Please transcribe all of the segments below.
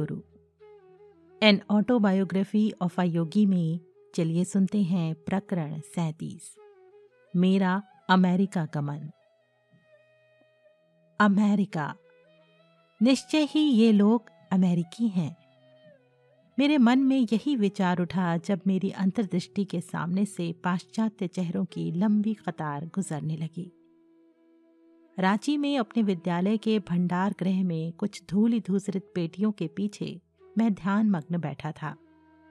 Guru. An autobiography of a yogi में चलिए सुनते हैं प्रकरण सैतीस। मेरा अमेरिका का मन। अमेरिका। निश्चय ही ये लोग अमेरिकी हैं। मेरे मन में यही विचार उठा जब मेरी अंतर्दृष्टि के सामने से पाश्चात्य चेहरों की लंबी कतार गुजरने लगी। रांची में अपने विद्यालय के भंडार गृह में कुछ धूल धूसरित पेटियों के पीछे मैं ध्यान मग्न बैठा था।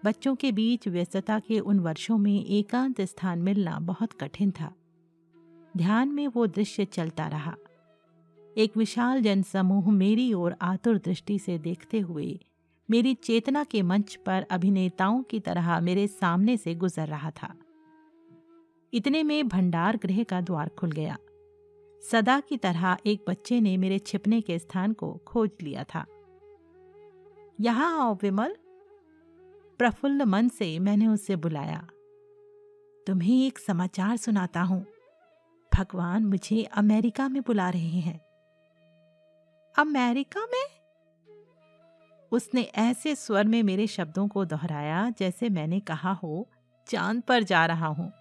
बच्चों के बीच व्यस्तता के उन वर्षों में एकांत स्थान मिलना बहुत कठिन था। ध्यान में वो दृश्य चलता रहा। एक विशाल जनसमूह मेरी ओर आतुर दृष्टि से देखते हुए मेरी चेतना के मंच पर अभिनेताओं की तरह मेरे सामने से गुजर रहा था। इतने में भंडार गृह का द्वार खुल गया। सदा की तरह एक बच्चे ने मेरे छिपने के स्थान को खोज लिया था। यहाँ आओ विमल। प्रफुल्ल मन से मैंने उससे बुलाया। तुम्हें एक समाचार सुनाता हूँ। भगवान मुझे अमेरिका में बुला रहे हैं। अमेरिका में? उसने ऐसे स्वर में मेरे शब्दों को दोहराया जैसे मैंने कहा हो, चाँद पर जा रहा हूँ।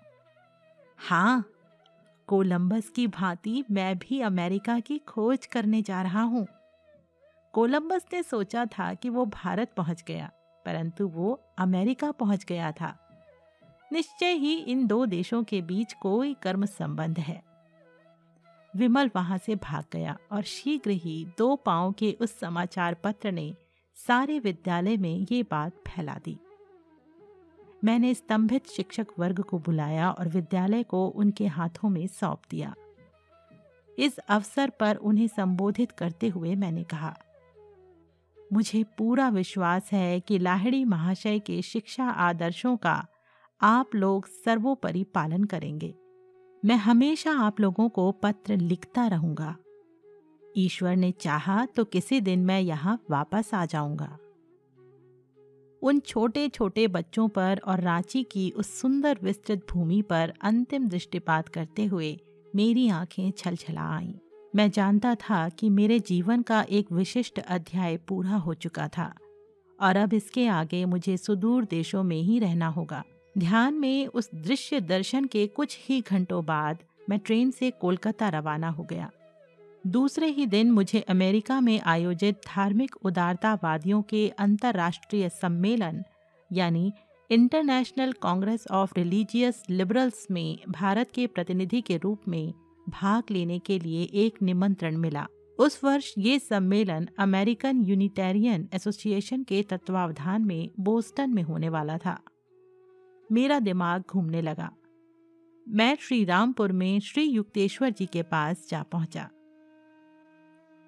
हाँ कोलंबस की भांति मैं भी अमेरिका की खोज करने जा रहा हूँ। कोलंबस ने सोचा था कि वो भारत पहुँच गया, परंतु वो अमेरिका पहुँच गया था। निश्चय ही इन दो देशों के बीच कोई कर्म संबंध है। विमल वहाँ से भाग गया और शीघ्र ही दो पाँव के उस समाचार पत्र ने सारे विद्यालय में ये बात फैला दी। मैंने स्तंभित शिक्षक वर्ग को बुलाया और विद्यालय को उनके हाथों में सौंप दिया। इस अवसर पर उन्हें संबोधित करते हुए मैंने कहा, मुझे पूरा विश्वास है कि लाहिड़ी महाशय के शिक्षा आदर्शों का आप लोग सर्वोपरि पालन करेंगे। मैं हमेशा आप लोगों को पत्र लिखता रहूँगा। ईश्वर ने चाहा तो किसी दिन मैं यहाँ वापस आ जाऊँगा। उन छोटे छोटे बच्चों पर और रांची की उस सुंदर विस्तृत भूमि पर अंतिम दृष्टिपात करते हुए मेरी आँखें छलछला आईं। मैं जानता था कि मेरे जीवन का एक विशिष्ट अध्याय पूरा हो चुका था और अब इसके आगे मुझे सुदूर देशों में ही रहना होगा। ध्यान में उस दृश्य दर्शन के कुछ ही घंटों बाद मैं ट्रेन से कोलकाता रवाना हो गया। दूसरे ही दिन मुझे अमेरिका में आयोजित धार्मिक उदारतावादियों के अंतर्राष्ट्रीय सम्मेलन, यानी International Congress of Religious Liberals में भारत के प्रतिनिधि के रूप में भाग लेने के लिए एक निमंत्रण मिला। उस वर्ष ये सम्मेलन अमेरिकन यूनिटेरियन एसोसिएशन के तत्वावधान में बोस्टन में होने वाला था। मेरा दिमाग घूमने लगा। मैं श्री रामपुर में श्री युक्तेश्वर जी के पास जा पहुँचा।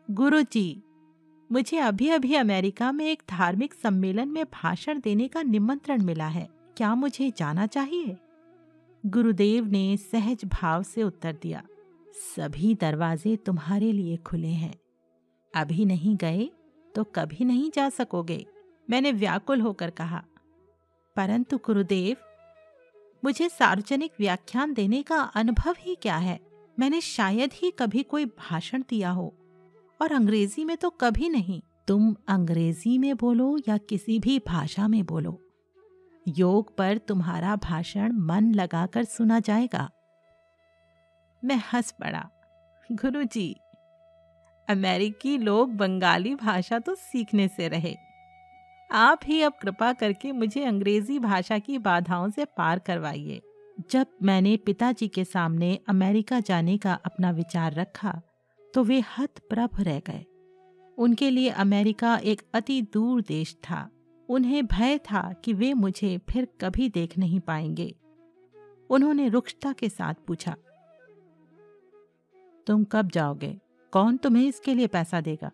गुरु जी मुझे अभी अभी अमेरिका में एक धार्मिक सम्मेलन में भाषण देने का निमंत्रण मिला है। क्या मुझे जाना चाहिए? गुरुदेव ने सहज भाव से उत्तर दिया, सभी दरवाजे तुम्हारे लिए खुले हैं। अभी नहीं गए तो कभी नहीं जा सकोगे, मैंने व्याकुल होकर कहा। परंतु गुरुदेव, मुझे सार्वजनिक व्याख्यान देने का अनुभव ही क्या है? मैंने शायद ही कभी कोई भाषण दिया हो। और अंग्रेज़ी में तो कभी नहीं। तुम अंग्रेज़ी में बोलो या किसी भी भाषा में बोलो। योग पर तुम्हारा भाषण मन लगाकर सुना जाएगा। मैं हंस पड़ा। गुरु जी अमेरिकी लोग बंगाली भाषा तो सीखने से रहे। आप ही अब कृपा करके मुझे अंग्रेज़ी भाषा की बाधाओं से पार करवाइए। जब मैंने पिताजी के सामने अमेरिका जाने का अपना विचार रखा तो वे हतप्रभ रह गए। उनके लिए अमेरिका एक अति दूर देश था। उन्हें भय था कि वे मुझे फिर कभी देख नहीं पाएँगे। उन्होंने रुक्षता के साथ पूछा, तुम कब जाओगे? कौन तुम्हें इसके लिए पैसा देगा?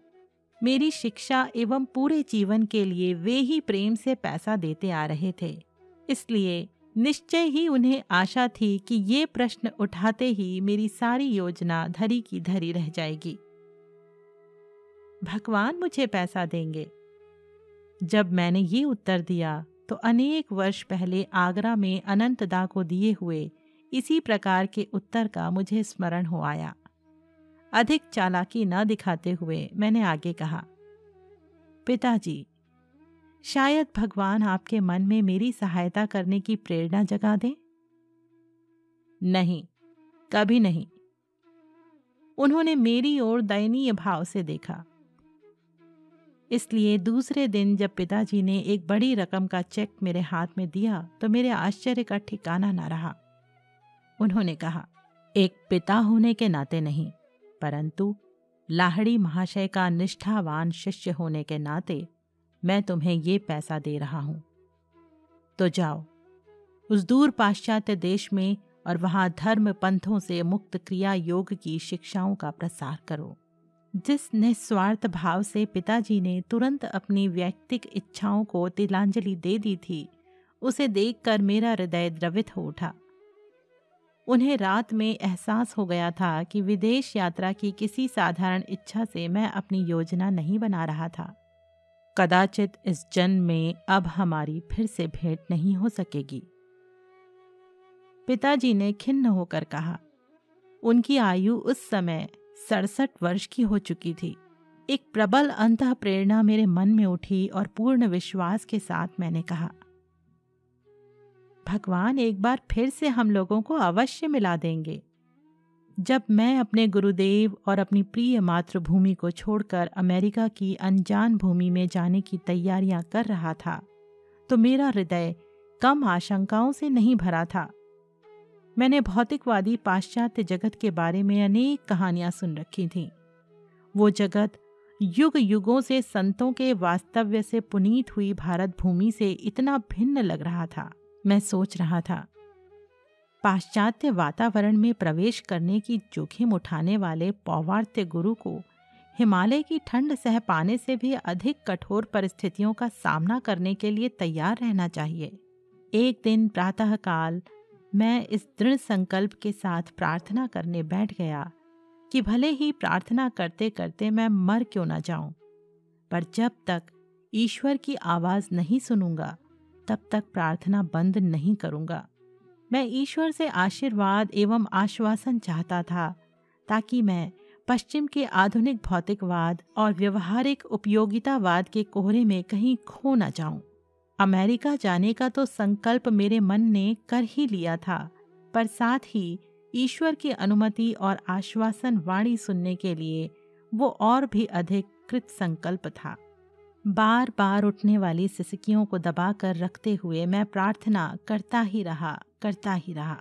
मेरी शिक्षा एवं पूरे जीवन के लिए वे ही प्रेम से पैसा देते आ रहे थे, इसलिए निश्चय ही उन्हें आशा थी कि ये प्रश्न उठाते ही मेरी सारी योजना धरी की धरी रह जाएगी। भगवान मुझे पैसा देंगे। जब मैंने ये उत्तर दिया तो अनेक वर्ष पहले आगरा में अनंतदा को दिए हुए इसी प्रकार के उत्तर का मुझे स्मरण हो आया। अधिक चालाकी न दिखाते हुए मैंने आगे कहा, पिताजी शायद भगवान आपके मन में मेरी सहायता करने की प्रेरणा जगा दें? नहीं, कभी नहीं। उन्होंने मेरी ओर दयनीय भाव से देखा। इसलिए दूसरे दिन जब पिताजी ने एक बड़ी रकम का चेक मेरे हाथ में दिया तो मेरे आश्चर्य का ठिकाना न रहा। उन्होंने कहा, एक पिता होने के नाते नहीं, परंतु लाहड़ी महाशय का निष्ठावान शिष्य होने के नाते मैं तुम्हें ये पैसा दे रहा हूँ। तो जाओ। उस दूर पाश्चात्य देश में और वहाँ धर्म पंथों से मुक्त क्रिया योग की शिक्षाओं का प्रसार करो। जिस निस्वार्थ भाव से पिताजी ने तुरंत अपनी व्यक्तिक इच्छाओं को तिलांजलि दे दी थी, उसे देखकर मेरा हृदय द्रवित हो उठा। उन्हें रात में एहसास हो गया था कि विदेश यात्रा की किसी साधारण इच्छा से मैं अपनी योजना नहीं बना रहा था। कदाचित इस जन्म में अब हमारी फिर से भेंट नहीं हो सकेगी। पिताजी ने खिन्न होकर कहा, उनकी आयु उस समय सड़सठ वर्ष की हो चुकी थी। एक प्रबल अंत प्रेरणा मेरे मन में उठी और पूर्ण विश्वास के साथ मैंने कहा, भगवान एक बार फिर से हम लोगों को अवश्य मिला देंगे। जब मैं अपने गुरुदेव और अपनी प्रिय मातृभूमि को छोड़कर अमेरिका की अनजान भूमि में जाने की तैयारियाँ कर रहा था तो मेरा हृदय कम आशंकाओं से नहीं भरा था। मैंने भौतिकवादी पाश्चात्य जगत के बारे में अनेक कहानियाँ सुन रखी थीं। वो जगत युग युगों से संतों के वास्तव्य से पुनीत हुई भारत भूमि से इतना भिन्न लग रहा था, मैं सोच रहा था। पाश्चात्य वातावरण में प्रवेश करने की जोखिम उठाने वाले पौवार्त्य गुरु को हिमालय की ठंड सह पाने से भी अधिक कठोर परिस्थितियों का सामना करने के लिए तैयार रहना चाहिए। एक दिन प्रातःकाल मैं इस दृढ़ संकल्प के साथ प्रार्थना करने बैठ गया कि भले ही प्रार्थना करते करते मैं मर क्यों ना जाऊँ, पर जब तक ईश्वर की आवाज़ नहीं सुनूँगा, तब तक प्रार्थना बंद नहीं करूँगा। मैं ईश्वर से आशीर्वाद एवं आश्वासन चाहता था, ताकि मैं पश्चिम के आधुनिक भौतिकवाद और व्यवहारिक उपयोगितावाद के कोहरे में कहीं खो न जाऊँ। अमेरिका जाने का तो संकल्प मेरे मन ने कर ही लिया था, पर साथ ही ईश्वर की अनुमति और आश्वासन वाणी सुनने के लिए वो और भी अधिक कृत संकल्प था। बार बार उठने वाली सिसकियों को दबाकर रखते हुए मैं प्रार्थना करता ही रहा। करता ही रहा।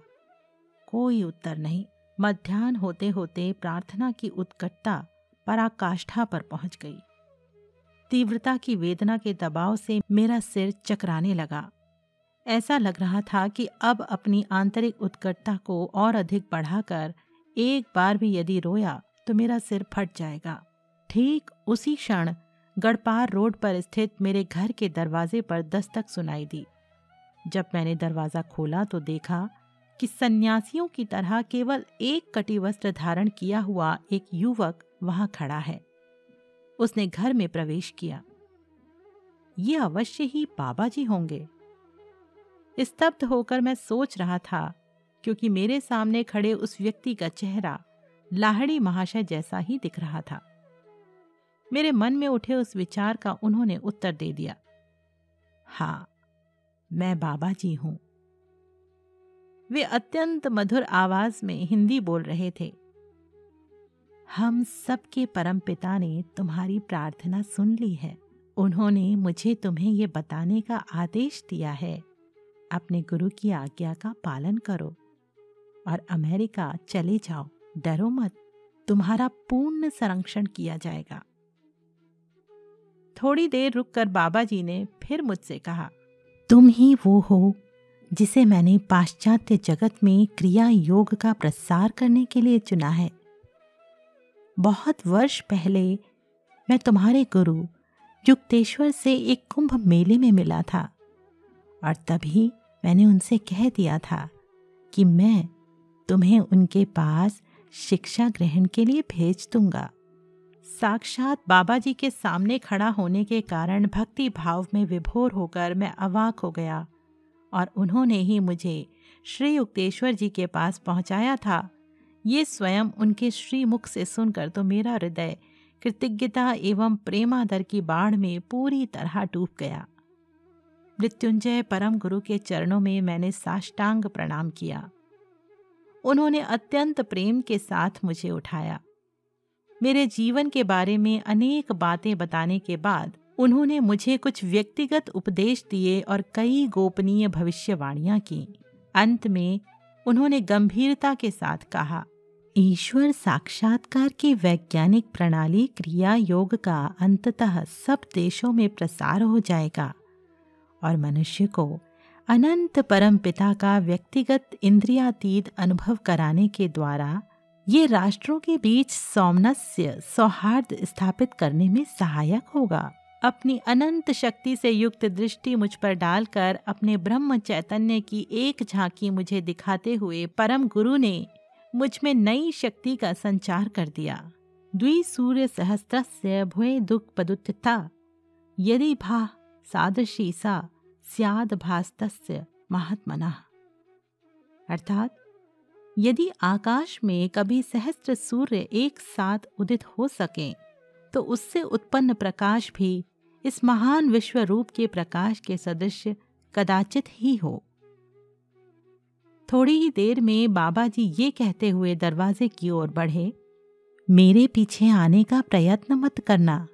कोई उत्तर नहीं। मध्यान्ह होते होते प्रार्थना की उत्कटता पराकाष्ठा पर पहुँच गई। तीव्रता की वेदना के दबाव से मेरा सिर चकराने लगा। ऐसा लग रहा था कि अब अपनी आंतरिक उत्कटता को और अधिक बढ़ाकर एक बार भी यदि रोया तो मेरा सिर फट जाएगा। ठीक उसी क्षण गढ़पार रोड पर स्थित मेरे घर के दरवाजे पर दस्तक सुनाई दी। जब मैंने दरवाज़ा खोला तो देखा कि सन्यासियों की तरह केवल एक कटी वस्त्र धारण किया हुआ एक युवक वहाँ खड़ा है। उसने घर में प्रवेश किया। ये अवश्य ही बाबा जी होंगे। स्तब्ध होकर मैं सोच रहा था, क्योंकि मेरे सामने खड़े उस व्यक्ति का चेहरा लाहड़ी महाशय जैसा ही दिख रहा था। मेरे मन में उठे उस विचार का उन्होंने उत्तर दे दिया। हाँ मैं बाबा जी हूँ। वे अत्यंत मधुर आवाज़ में हिंदी बोल रहे थे। हम सबके परम पिता ने तुम्हारी प्रार्थना सुन ली है। उन्होंने मुझे तुम्हें ये बताने का आदेश दिया है। अपने गुरु की आज्ञा का पालन करो और अमेरिका चले जाओ। डरो मत। तुम्हारा पूर्ण संरक्षण किया जाएगा। थोड़ी देर रुककर बाबा जी ने फिर मुझसे कहा तुम ही वो हो जिसे मैंने पाश्चात्य जगत में क्रिया योग का प्रसार करने के लिए चुना है। बहुत वर्ष पहले मैं तुम्हारे गुरु युक्तेश्वर से एक कुंभ मेले में मिला था और तभी मैंने उनसे कह दिया था कि मैं तुम्हें उनके पास शिक्षा ग्रहण के लिए भेज दूँगा। साक्षात बाबा जी के सामने खड़ा होने के कारण भक्ति भाव में विभोर होकर मैं अवाक हो गया और उन्होंने ही मुझे श्री युक्तेश्वर जी के पास पहुँचाया था। ये स्वयं उनके श्री मुख से सुनकर तो मेरा हृदय कृतज्ञता एवं प्रेमादर की बाढ़ में पूरी तरह डूब गया। मृत्युंजय परम गुरु के चरणों में मैंने साष्टांग प्रणाम किया। उन्होंने अत्यंत प्रेम के साथ मुझे उठाया। मेरे जीवन के बारे में अनेक बातें बताने के बाद उन्होंने मुझे कुछ व्यक्तिगत उपदेश दिए और कई गोपनीय भविष्यवाणियाँ की। अंत में उन्होंने गंभीरता के साथ कहा, ईश्वर साक्षात्कार की वैज्ञानिक प्रणाली क्रिया योग का अंततः सब देशों में प्रसार हो जाएगा और मनुष्य को अनंत परम पिता का व्यक्तिगत इंद्रियातीत अनुभव कराने के द्वारा ये राष्ट्रों के बीच सौमनस्य, सौहार्द स्थापित करने में सहायक होगा। अपनी अनंत शक्ति से युक्त दृष्टि मुझ पर डालकर अपने ब्रह्म चैतन्य की एक झांकी मुझे दिखाते हुए परम गुरु ने मुझमें नई शक्ति का संचार कर दिया। द्वि सूर्य सहस्त्र भुए दुख पदुत्था यदि भा सादृशी सा, स्याद भास्तस्य महात्मना। अर्थात यदि आकाश में कभी सहस्त्र सूर्य एक साथ उदित हो सके तो उससे उत्पन्न प्रकाश भी इस महान विश्व रूप के प्रकाश के सदृश कदाचित ही हो। थोड़ी ही देर में बाबा जी ये कहते हुए दरवाजे की ओर बढ़े, मेरे पीछे आने का प्रयत्न मत करना,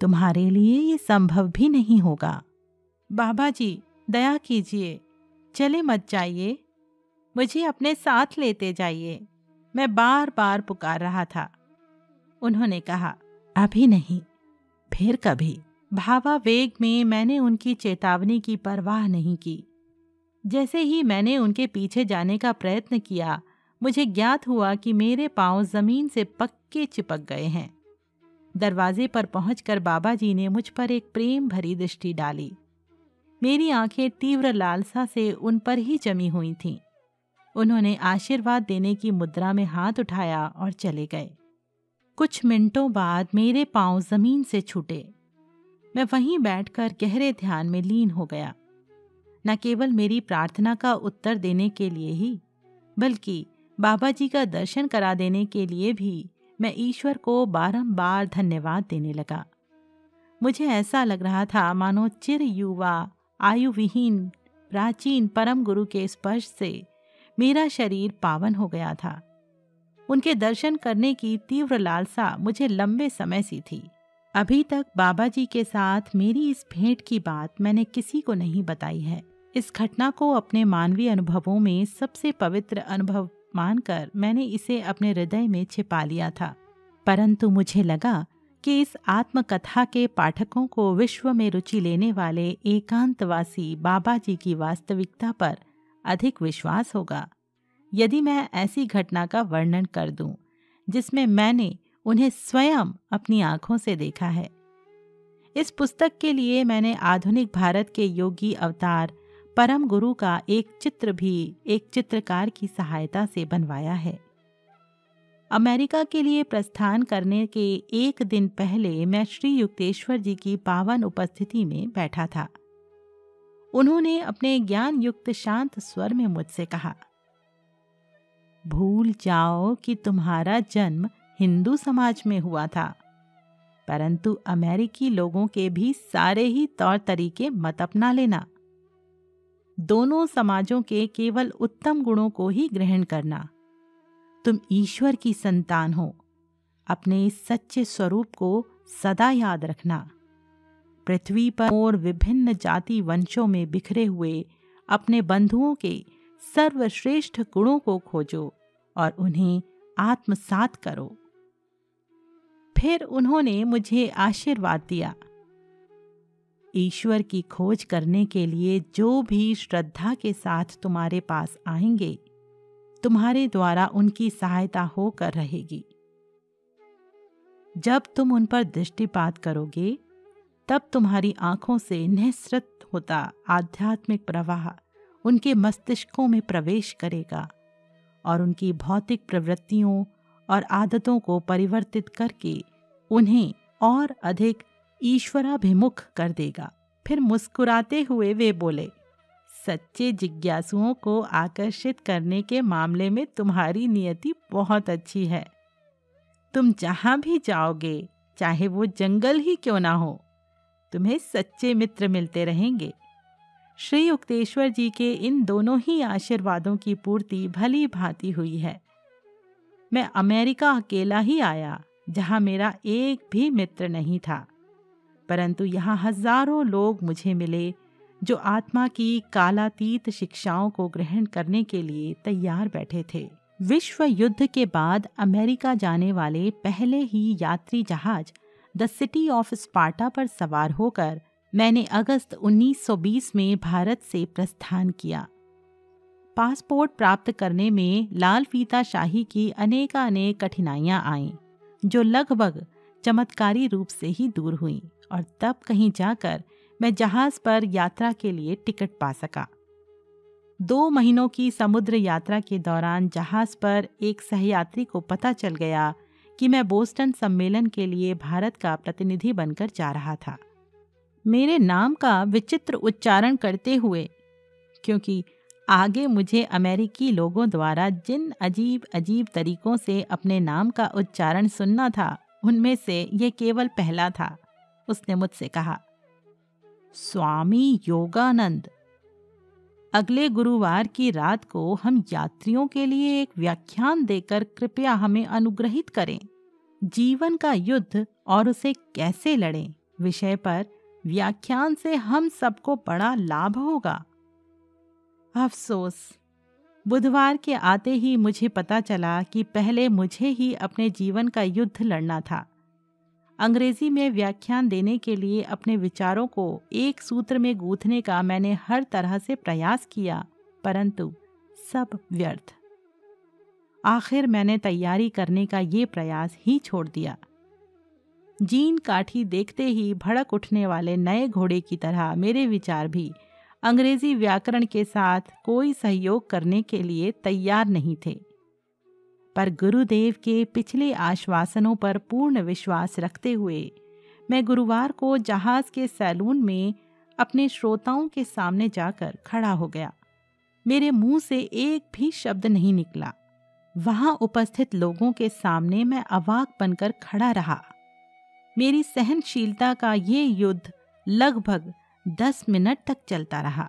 तुम्हारे लिए ये संभव भी नहीं होगा। बाबा जी, दया कीजिए, चले मत जाइए। मुझे अपने साथ लेते जाइए। मैं बार बार पुकार रहा था। उन्होंने कहा, अभी नहीं, फिर कभी। भावावेग में मैंने उनकी चेतावनी की परवाह नहीं की। जैसे ही मैंने उनके पीछे जाने का प्रयत्न किया, मुझे ज्ञात हुआ कि मेरे पाँव ज़मीन से पक्के चिपक गए हैं। दरवाजे पर पहुंचकर बाबा जी ने मुझ पर एक प्रेम भरी दृष्टि डाली। मेरी आँखें तीव्र लालसा से उन पर ही जमी हुई थीं। उन्होंने आशीर्वाद देने की मुद्रा में हाथ उठाया और चले गए। कुछ मिनटों बाद मेरे पाँव ज़मीन से छूटे। मैं वहीं बैठकर गहरे ध्यान में लीन हो गया। न केवल मेरी प्रार्थना का उत्तर देने के लिए ही, बल्कि बाबा जी का दर्शन करा देने के लिए भी मैं ईश्वर को बारंबार धन्यवाद देने लगा। मुझे ऐसा लग रहा था, मानो चिर युवा आयु विहीन प्राचीन परम गुरु के स्पर्श से मेरा शरीर पावन हो गया था। उनके दर्शन करने की तीव्र लालसा मुझे लंबे समय सी थी। अभी तक बाबा जी के साथ मेरी इस भेंट की बात मैंने किसी को नहीं बताई है। इस घटना को अपने मानवीय अनुभवों में सबसे पवित्र अनुभव मानकर मैंने इसे अपने हृदय में छिपा लिया था। परंतु मुझे लगा कि इस आत्मकथा के पाठकों को विश्व में रुचि लेने वाले एकांतवासी बाबा जी की वास्तविकता पर अधिक विश्वास होगा। यदि मैं ऐसी घटना का वर्णन कर दूँ, जिसमें मैंने उन्हें स्वयं अपनी आँखों से देखा है। इस पुस्तक के लिए मैंने आधुनिक भारत के योगी अवतार परम गुरु का एक चित्र भी एक चित्रकार की सहायता से बनवाया है। अमेरिका के लिए प्रस्थान करने के एक दिन पहले मैं श्री युक्तेश्वर जी की पावन उपस्थिति में बैठा था। उन्होंने अपने ज्ञान युक्त शांत स्वर में मुझसे कहा, भूल जाओ कि तुम्हारा जन्म हिंदू समाज में हुआ था, परंतु अमेरिकी लोगों के भी सारे ही तौर तरीके मत अपना लेना। दोनों समाजों के केवल उत्तम गुणों को ही ग्रहण करना। तुम ईश्वर की संतान हो, अपने इस सच्चे स्वरूप को सदा याद रखना। पृथ्वी पर और विभिन्न जाति वंशों में बिखरे हुए अपने बंधुओं के सर्वश्रेष्ठ गुणों को खोजो और उन्हें आत्मसात करो। फिर उन्होंने मुझे आशीर्वाद दिया। ईश्वर की खोज करने के लिए जो भी श्रद्धा के साथ तुम्हारे पास आएँगे, तुम्हारे द्वारा उनकी सहायता होकर रहेगी। जब तुम उन पर दृष्टिपात करोगे तब तुम्हारी आँखों से निःसृत होता आध्यात्मिक प्रवाह उनके मस्तिष्कों में प्रवेश करेगा और उनकी भौतिक प्रवृत्तियों और आदतों को परिवर्तित करके उन्हें और अधिक ईश्वराभिमुख कर देगा। फिर मुस्कुराते हुए वे बोले, सच्चे जिज्ञासुओं को आकर्षित करने के मामले में तुम्हारी नियति बहुत अच्छी है। तुम जहाँ भी जाओगे, चाहे वो जंगल ही क्यों ना हो तुम्हें सच्चे मित्र मिलते रहेंगे। श्री उक्तेश्वर जी के इन दोनों ही आशीर्वादों की पूर्ति भली भांति हुई है। मैं अमेरिका अकेला ही आया, जहाँ मेरा एक भी मित्र नहीं था। परंतु यहाँ हज़ारों लोग मुझे मिले, जो आत्मा की कालातीत शिक्षाओं को ग्रहण करने के लिए तैयार बैठे थे। विश्व युद्ध के बाद अमेरिका जाने वाले पहले ही यात्री जहाज़ द सिटी ऑफ़ स्पार्टा पर सवार होकर मैंने अगस्त 1920 में भारत से प्रस्थान किया। पासपोर्ट प्राप्त करने में लाल फीता शाही की अनेकानेक कठिनाइयाँ आईं, जो लगभग चमत्कारी रूप से ही दूर हुई और तब कहीं जाकर मैं जहाज़ पर यात्रा के लिए टिकट पा सका। दो महीनों की समुद्र यात्रा के दौरान जहाज़ पर एक सहयात्री को पता चल गया कि मैं बोस्टन सम्मेलन के लिए भारत का प्रतिनिधि बनकर जा रहा था। मेरे नाम का विचित्र उच्चारण करते हुए, क्योंकि आगे मुझे अमेरिकी लोगों द्वारा जिन अजीब अजीब तरीकों से अपने नाम का उच्चारण सुनना था, उनमें से ये केवल पहला था, उसने मुझसे कहा, स्वामी योगानंद अगले गुरुवार की रात को हम यात्रियों के लिए एक व्याख्यान देकर कृपया हमें अनुग्रहित करें। जीवन का युद्ध और उसे कैसे लड़ें, विषय पर व्याख्यान से हम सबको बड़ा लाभ होगा। अफसोस, बुधवार के आते ही मुझे पता चला कि पहले मुझे ही अपने जीवन का युद्ध लड़ना था। अंग्रेज़ी में व्याख्यान देने के लिए अपने विचारों को एक सूत्र में गूंथने का मैंने हर तरह से प्रयास किया, परंतु सब व्यर्थ। आखिर मैंने तैयारी करने का ये प्रयास ही छोड़ दिया। जीन काठी देखते ही भड़क उठने वाले नए घोड़े की तरह मेरे विचार भी अंग्रेज़ी व्याकरण के साथ कोई सहयोग करने के लिए तैयार नहीं थे। पर गुरुदेव के पिछले आश्वासनों पर पूर्ण विश्वास रखते हुए, मैं गुरुवार को जहाज़ के सैलून में अपने श्रोताओं के सामने जाकर खड़ा हो गया। मेरे मुँह से एक भी शब्द नहीं निकला। वहाँ उपस्थित लोगों के सामने मैं अवाक बनकर खड़ा रहा। मेरी सहनशीलता का ये युद्ध लगभग दस मिनट तक चलता रहा।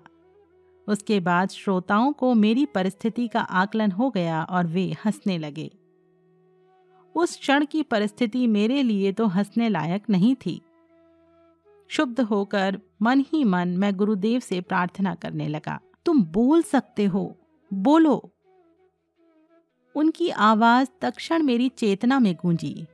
उसके बाद श्रोताओं को मेरी परिस्थिति का आकलन हो गया और वे हंसने लगे। उस क्षण की परिस्थिति मेरे लिए तो हंसने लायक नहीं थी। शुद्ध होकर मन ही मन मैं गुरुदेव से प्रार्थना करने लगा, तुम बोल सकते हो, बोलो। उनकी आवाज़ तक्षण मेरी चेतना में गूंजी।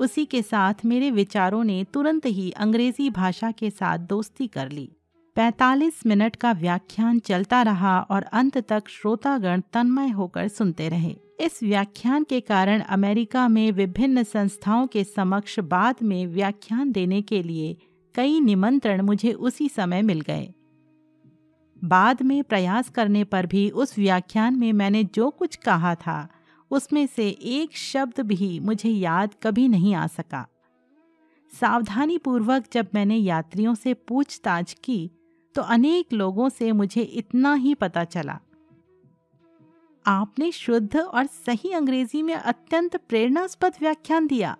उसी के साथ मेरे विचारों ने तुरंत ही अंग्रेज़ी भाषा के साथ दोस्ती कर ली। 45 मिनट का व्याख्यान चलता रहा और अंत तक श्रोतागण तन्मय होकर सुनते रहे। इस व्याख्यान के कारण अमेरिका में विभिन्न संस्थाओं के समक्ष बाद में व्याख्यान देने के लिए कई निमंत्रण मुझे उसी समय मिल गए। बाद में प्रयास करने पर भी उस व्याख्यान में मैंने जो कुछ कहा था, उसमें से एक शब्द भी मुझे याद कभी नहीं आ सका। सावधानी पूर्वक जब मैंने यात्रियों से पूछताछ की तो अनेक लोगों से मुझे इतना ही पता चला। आपने शुद्ध और सही अंग्रेज़ी में अत्यंत प्रेरणास्पद व्याख्यान दिया।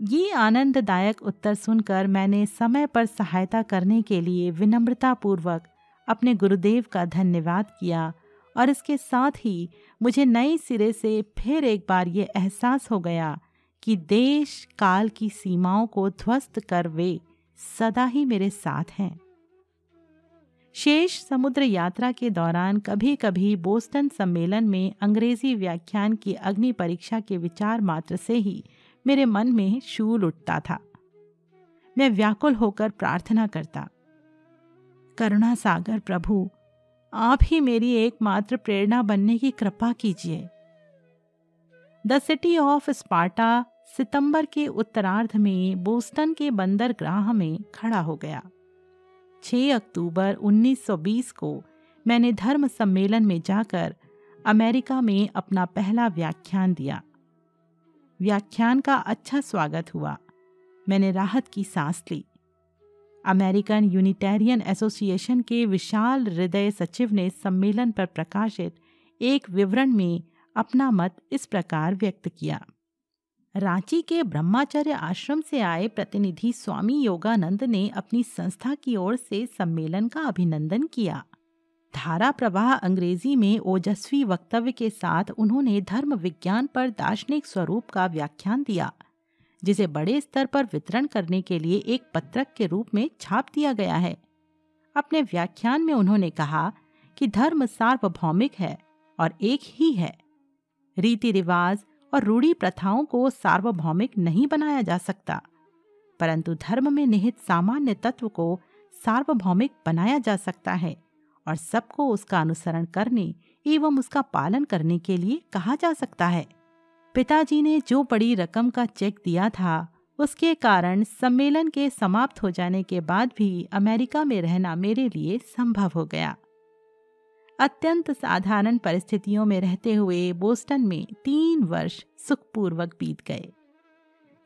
ये आनंददायक उत्तर सुनकर मैंने समय पर सहायता करने के लिए विनम्रतापूर्वक अपने गुरुदेव का धन्यवाद किया और इसके साथ ही मुझे नए सिरे से फिर एक बार ये एहसास हो गया कि देश काल की सीमाओं को ध्वस्त कर वे सदा ही मेरे साथ हैं। शेष समुद्र यात्रा के दौरान कभी कभी बोस्टन सम्मेलन में अंग्रेज़ी व्याख्यान की अग्नि परीक्षा के विचार मात्र से ही मेरे मन में शूल उठता था। मैं व्याकुल होकर प्रार्थना करता, करुणा सागर प्रभु, आप ही मेरी एकमात्र प्रेरणा बनने की कृपा कीजिए। द सिटी ऑफ़ स्पार्टा सितंबर के उत्तरार्ध में बोस्टन के बंदरगाह में खड़ा हो गया। 6 अक्टूबर 1920 को मैंने धर्म सम्मेलन में जाकर अमेरिका में अपना पहला व्याख्यान दिया। व्याख्यान का अच्छा स्वागत हुआ। मैंने राहत की सांस ली। अमेरिकन यूनिटेरियन एसोसिएशन के विशाल हृदय सचिव ने सम्मेलन पर प्रकाशित एक विवरण में अपना मत इस प्रकार व्यक्त किया। रांची के ब्रह्माचर्य आश्रम से आए प्रतिनिधि स्वामी योगानंद ने अपनी संस्था की ओर से सम्मेलन का अभिनंदन किया। धारा प्रवाह अंग्रेज़ी में ओजस्वी वक्तव्य के साथ उन्होंने धर्म विज्ञान पर दार्शनिक स्वरूप का व्याख्यान दिया, जिसे बड़े स्तर पर वितरण करने के लिए एक पत्रक के रूप में छाप दिया गया है। अपने व्याख्यान में उन्होंने कहा कि धर्म सार्वभौमिक है और एक ही है। रीति रिवाज और रूढ़ी प्रथाओं को सार्वभौमिक नहीं बनाया जा सकता। परंतु धर्म में निहित सामान्य तत्व को सार्वभौमिक बनाया जा सकता है और सबको उसका अनुसरण करने एवं उसका पालन करने के लिए कहा जा सकता है। पिताजी ने जो बड़ी रकम का चेक दिया था, उसके कारण सम्मेलन के समाप्त हो जाने के बाद भी अमेरिका में रहना मेरे लिए संभव हो गया। अत्यंत साधारण परिस्थितियों में रहते हुए बोस्टन में तीन वर्ष सुखपूर्वक बीत गए।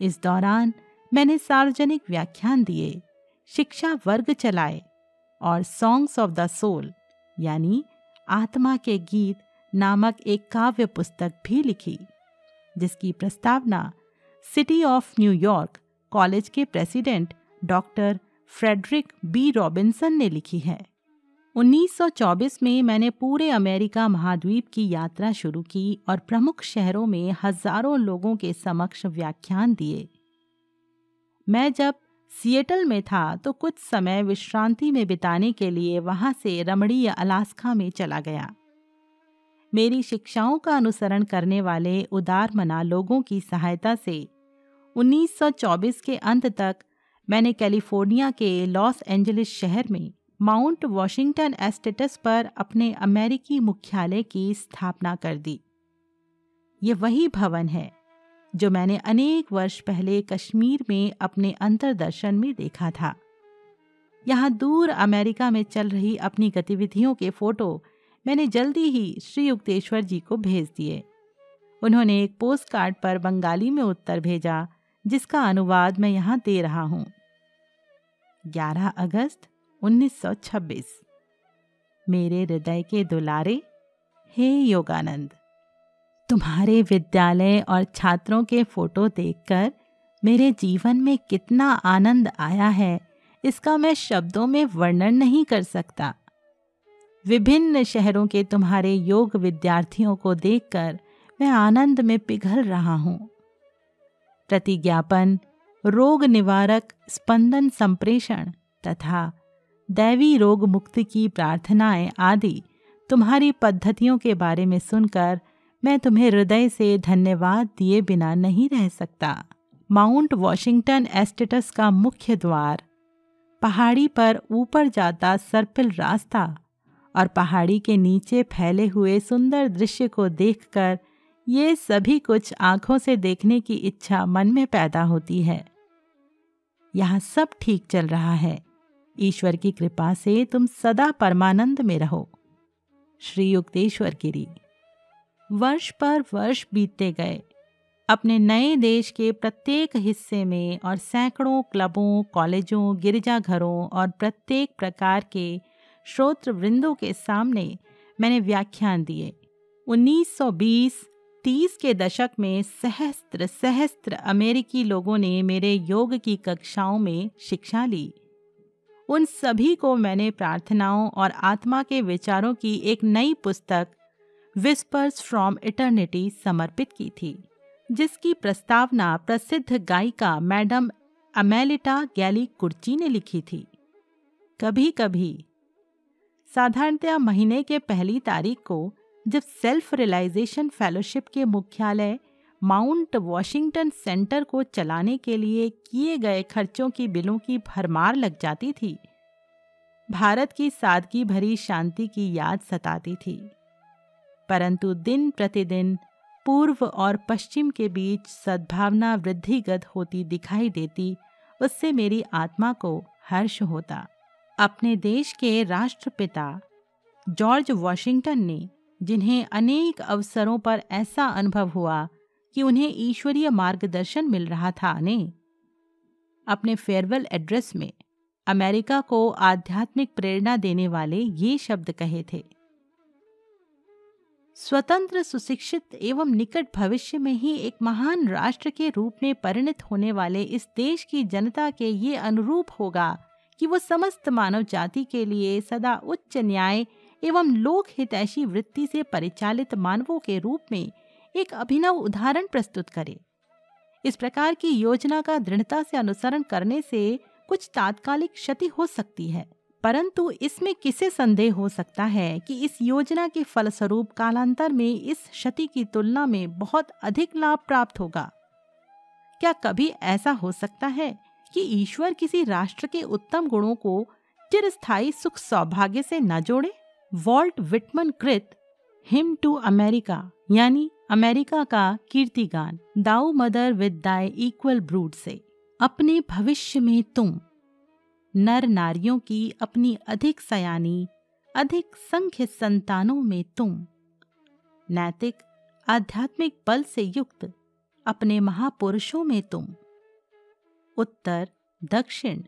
इस दौरान मैंने सार्वजनिक व्याख्यान दिए, शिक्षा वर्ग चलाए और सॉन्ग्स ऑफ़ द सोल यानी आत्मा के गीत नामक एक काव्य पुस्तक भी लिखी, जिसकी प्रस्तावना City of New York College के president doctor Frederick B Robinson ने लिखी है। 1924 में मैंने पूरे अमेरिका महाद्वीप की यात्रा शुरू की और प्रमुख शहरों में हज़ारों लोगों के समक्ष व्याख्यान दिए। मैं जब सिएटल में था तो कुछ समय विश्रांति में बिताने के लिए वहाँ से रमणीय अलास्का में चला गया। मेरी शिक्षाओं का अनुसरण करने वाले उदार मना लोगों की सहायता से 1924 के अंत तक मैंने कैलिफ़ोर्निया के लॉस एंजलिस शहर में माउंट वॉशिंगटन एस्टेटस पर अपने अमेरिकी मुख्यालय की स्थापना कर दी। ये वही भवन है, जो मैंने अनेक वर्ष पहले कश्मीर में अपने अंतरदर्शन में देखा था। यहाँ दूर अमेरिका में चल रही अपनी गतिविधियों के फ़ोटो मैंने जल्दी ही श्री युक्तेश्वर जी को भेज दिए। उन्होंने एक पोस्ट कार्ड पर बंगाली में उत्तर भेजा, जिसका अनुवाद मैं यहाँ दे रहा हूँ। 11 अगस्त 1926 मेरे हृदय के दुलारे, हे योगानंद, तुम्हारे विद्यालय और छात्रों के फ़ोटो देखकर मेरे जीवन में कितना आनंद आया है, इसका मैं शब्दों में वर्णन नहीं कर सकता। विभिन्न शहरों के तुम्हारे योग विद्यार्थियों को देखकर मैं आनंद में पिघल रहा हूँ। प्रतिज्ञापन, रोग निवारक स्पंदन संप्रेषण तथा दैवी रोग मुक्ति की प्रार्थनाएँ आदि तुम्हारी पद्धतियों के बारे में सुनकर मैं तुम्हें हृदय से धन्यवाद दिए बिना नहीं रह सकता। माउंट वॉशिंगटन एस्टेटस का मुख्य द्वार। पहाड़ी पर ऊपर जाता सर्पिल रास्ता और पहाड़ी के नीचे फैले हुए सुंदर दृश्य को देखकर ये सभी कुछ आँखों से देखने की इच्छा मन में पैदा होती है। यहाँ सब ठीक चल रहा है। ईश्वर की कृपा से तुम सदा परमानंद में रहो। श्री युक्तेश्वर गिरी वर्ष पर वर्ष बीतते गए। अपने नए देश के प्रत्येक हिस्से में और सैकड़ों क्लबों, कॉलेजों, गिरजाघरों और प्रत्येक प्रकार के श्रोत्र वृंदों के सामने मैंने व्याख्यान दिए। 1920-30 के दशक में सहस्त्र सहस्त्र अमेरिकी लोगों ने मेरे योग की कक्षाओं में शिक्षा ली। उन सभी को मैंने प्रार्थनाओं और आत्मा के विचारों की एक नई पुस्तक विस्पर्स फ्रॉम इटर्निटी समर्पित की थी, जिसकी प्रस्तावना प्रसिद्ध गायिका मैडम अमेलिटा गैली कुर्ची ने लिखी थी। कभी कभी साधारणतया महीने के पहली तारीख को, जब सेल्फ रियलाइजेशन फेलोशिप के मुख्यालय माउंट वॉशिंगटन सेंटर को चलाने के लिए किए गए खर्चों की बिलों की भरमार लग जाती थी। भारत की सादगी भरी शांति की याद सताती थी। परंतु दिन प्रतिदिन पूर्व और पश्चिम के बीच सद्भावना वृद्धिगत होती दिखाई देती, उससे मेरी आत्मा को हर्ष होता। अपने देश के राष्ट्रपिता जॉर्ज वॉशिंगटन ने जिन्हें अनेक अवसरों पर ऐसा अनुभव हुआ कि उन्हें ईश्वरीय मार्गदर्शन मिल रहा था ने। अपने फेयरवेल एड्रेस में अमेरिका को आध्यात्मिक प्रेरणा देने वाले ये शब्द कहे थे। स्वतंत्र, सुशिक्षित एवं निकट भविष्य में ही एक महान राष्ट्र के रूप में परिणत होने वाले इस देश की जनता के ये अनुरूप होगा कि वो समस्त मानव जाति के लिए सदा उच्च न्याय एवं लोक हितैषी वृत्ति से परिचालित मानवों के रूप में एक अभिनव उदाहरण प्रस्तुत करे। इस प्रकार की योजना का दृढ़ता से अनुसरण करने से कुछ तात्कालिक क्षति हो सकती है, परंतु इसमें किसे संदेह हो सकता है कि इस योजना के फलस्वरूप कालांतर में इस क्षति की तुलना में बहुत अधिक लाभ प्राप्त होगा? क्या कभी ऐसा हो सकता है कि ईश्वर किसी राष्ट्र के उत्तम गुणों को चिरस्थायी सुख सौभाग्य से न जोड़े? वॉल्ट विटमन कृत हिम टू अमेरिका, यानी अमेरिका का कीर्तिगान, thou mother with thy equal brood से। अपने भविष्य में तुम, नर नारियों की अपनी अधिक सयानी, अधिक संख्य संतानों में तुम, नैतिक, आध्यात्मिक बल से युक्त, अपने महापुरुषों में तुम। उत्तर, दक्षिण,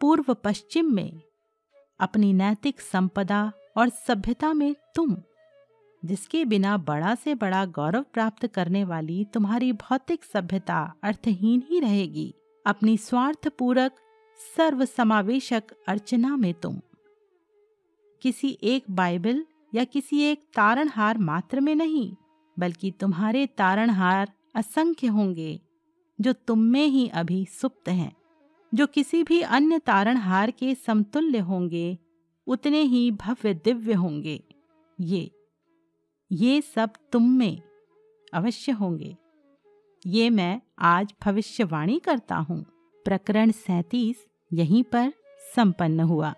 पूर्व पश्चिम में, अपनी नैतिक संपदा और सभ्यता में तुम। जिसके बिना बड़ा से बड़ा गौरव प्राप्त करने वाली तुम्हारी भौतिक सभ्यता अर्थहीन ही रहेगी। अपनी स्वार्थ पूरक सर्व समावेशक अर्चना में तुम। किसी एक बाइबल या किसी एक तारणहार मात्र में नहीं, बल्कि तुम्हारे तारणहार असंख्य होंगे, जो तुम में ही अभी सुप्त हैं। जो किसी भी अन्य तारणहार के समतुल्य होंगे, उतने ही भव्य दिव्य होंगे। ये ये सब तुम में अवश्य होंगे। ये मैं आज भविष्यवाणी करता हूँ। प्रकरण सैतीस, यहीं पर संपन्न हुआ।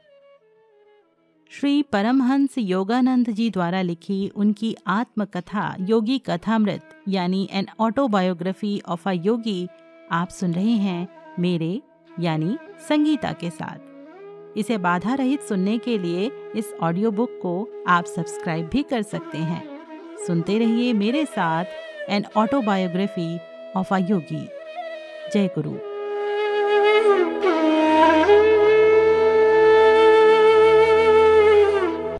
श्री परमहंस योगानंद जी द्वारा लिखी उनकी आत्मकथा, योगी कथामृत, यानी an autobiography of a yogi आप सुन रहे हैं मेरे, यानी संगीता के साथ। इसे बाधा रहित सुनने के लिए इस ऑडियो बुक को आप सब्सक्राइब भी कर सकते हैं। सुनते रहिए मेरे साथ an autobiography of a yogi जय गुरु।